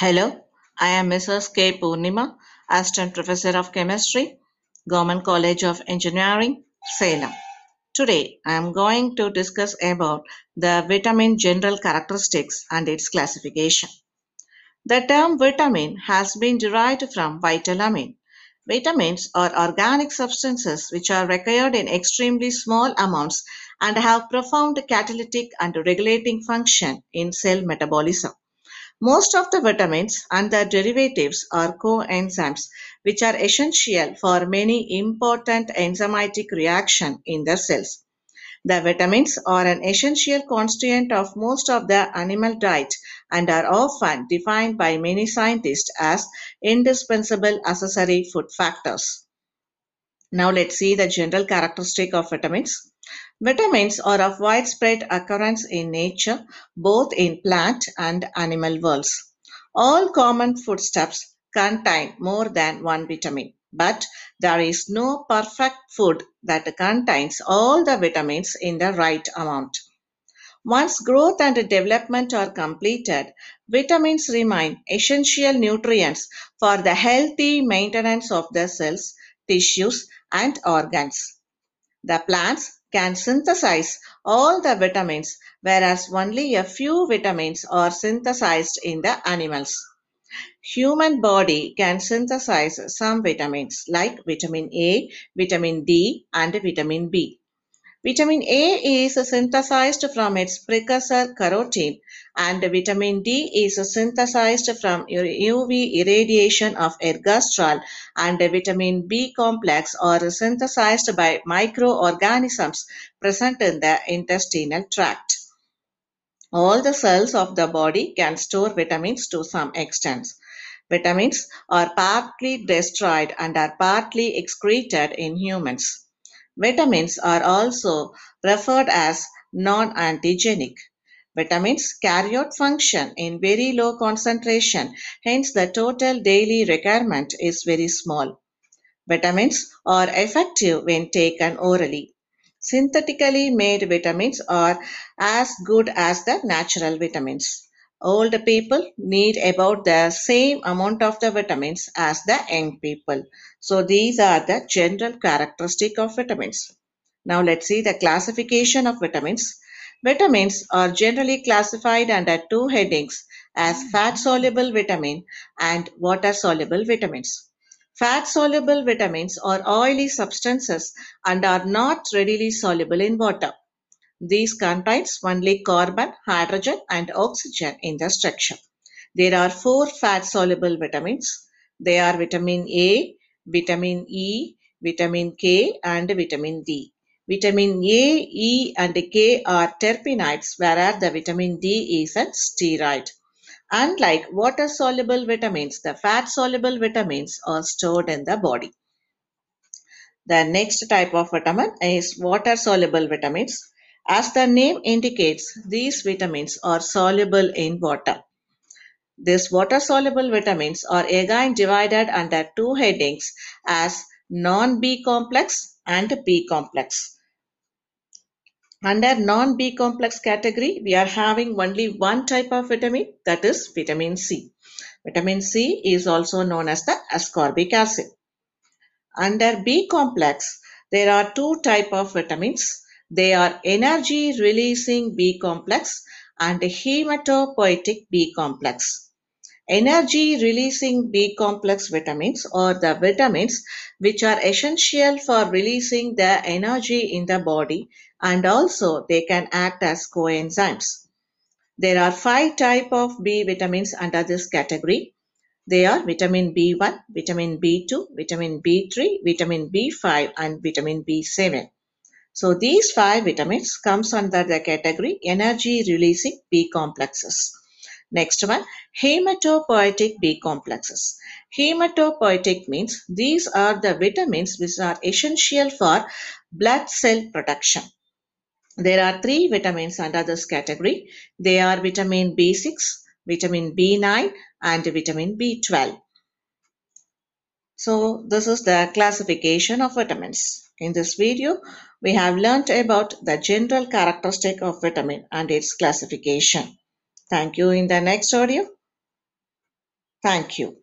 Hello, I am Mrs. K. Purnima, Assistant Professor of Chemistry, Government College of Engineering, Salem. Today, I am going to discuss about the vitamin general characteristics and its classification. The term vitamin has been derived from vitalamine. Vitamins are organic substances which are required in extremely small amounts and have profound catalytic and regulating function in cell metabolism. Most of the vitamins and their derivatives are coenzymes, which are essential for many important enzymatic reactions in the cells. The vitamins are an essential constituent of most of the animal diet and are often defined by many scientists as indispensable accessory food factors. Now let's see the general characteristic of vitamins. Vitamins are of widespread occurrence in nature, both in plant and animal worlds. All common foodstuffs contain more than one vitamin, but there is no perfect food that contains all the vitamins in the right amount. Once growth and development are completed, vitamins remain essential nutrients for the healthy maintenance of the cells, tissues, and organs. The plants can synthesize all the vitamins, whereas only a few vitamins are synthesized in the animals. Human body can synthesize some vitamins like vitamin A, vitamin D, and vitamin B. Vitamin A is synthesized from its precursor carotene and vitamin D is synthesized from UV irradiation of ergosterol and vitamin B complex are synthesized by microorganisms present in the intestinal tract. All the cells of the body can store vitamins to some extent. Vitamins are partly destroyed and are partly excreted in humans. Vitamins are also referred as non-antigenic. Vitamins carry out function in very low concentration, hence the total daily requirement is very small. Vitamins are effective when taken orally. Synthetically made vitamins are as good as the natural vitamins. Old people need about the same amount of the vitamins as the young people. So these are the general characteristic of vitamins. Now let's see the classification of vitamins. Vitamins are generally classified under two headings as fat-soluble vitamin and water-soluble vitamins. Fat-soluble vitamins are oily substances and are not readily soluble in water. These contains only carbon, hydrogen and oxygen in the structure. There are four fat-soluble vitamins. They are vitamin A, vitamin E, vitamin K and vitamin D. Vitamin A, E and K are terpenoids whereas the vitamin D is a steroid. Unlike water-soluble vitamins, the fat-soluble vitamins are stored in the body. The next type of vitamin is water-soluble vitamins. As the name indicates, these vitamins are soluble in water. These water-soluble vitamins are again divided under two headings as non-B complex and B complex. Under non-B complex category, we are having only one type of vitamin that is vitamin C. Vitamin C is also known as the ascorbic acid. Under B complex, there are two type of vitamins they are energy releasing B complex and hematopoietic B complex. Energy releasing B complex vitamins are the vitamins which are essential for releasing the energy in the body and also they can act as coenzymes. There are five type of B vitamins under this category. They are vitamin B1, vitamin B2, vitamin B3, vitamin B5 and vitamin B7. So these five vitamins comes under the category energy releasing B complexes. Next one, hematopoietic B complexes. Hematopoietic means these are the vitamins which are essential for blood cell production. There are three vitamins under this category. They are vitamin B6, vitamin B9 and vitamin B12. So this is the classification of vitamins. In this video, we have learnt about the general characteristic of vitamin and its classification. Thank you in the next audio. Thank you.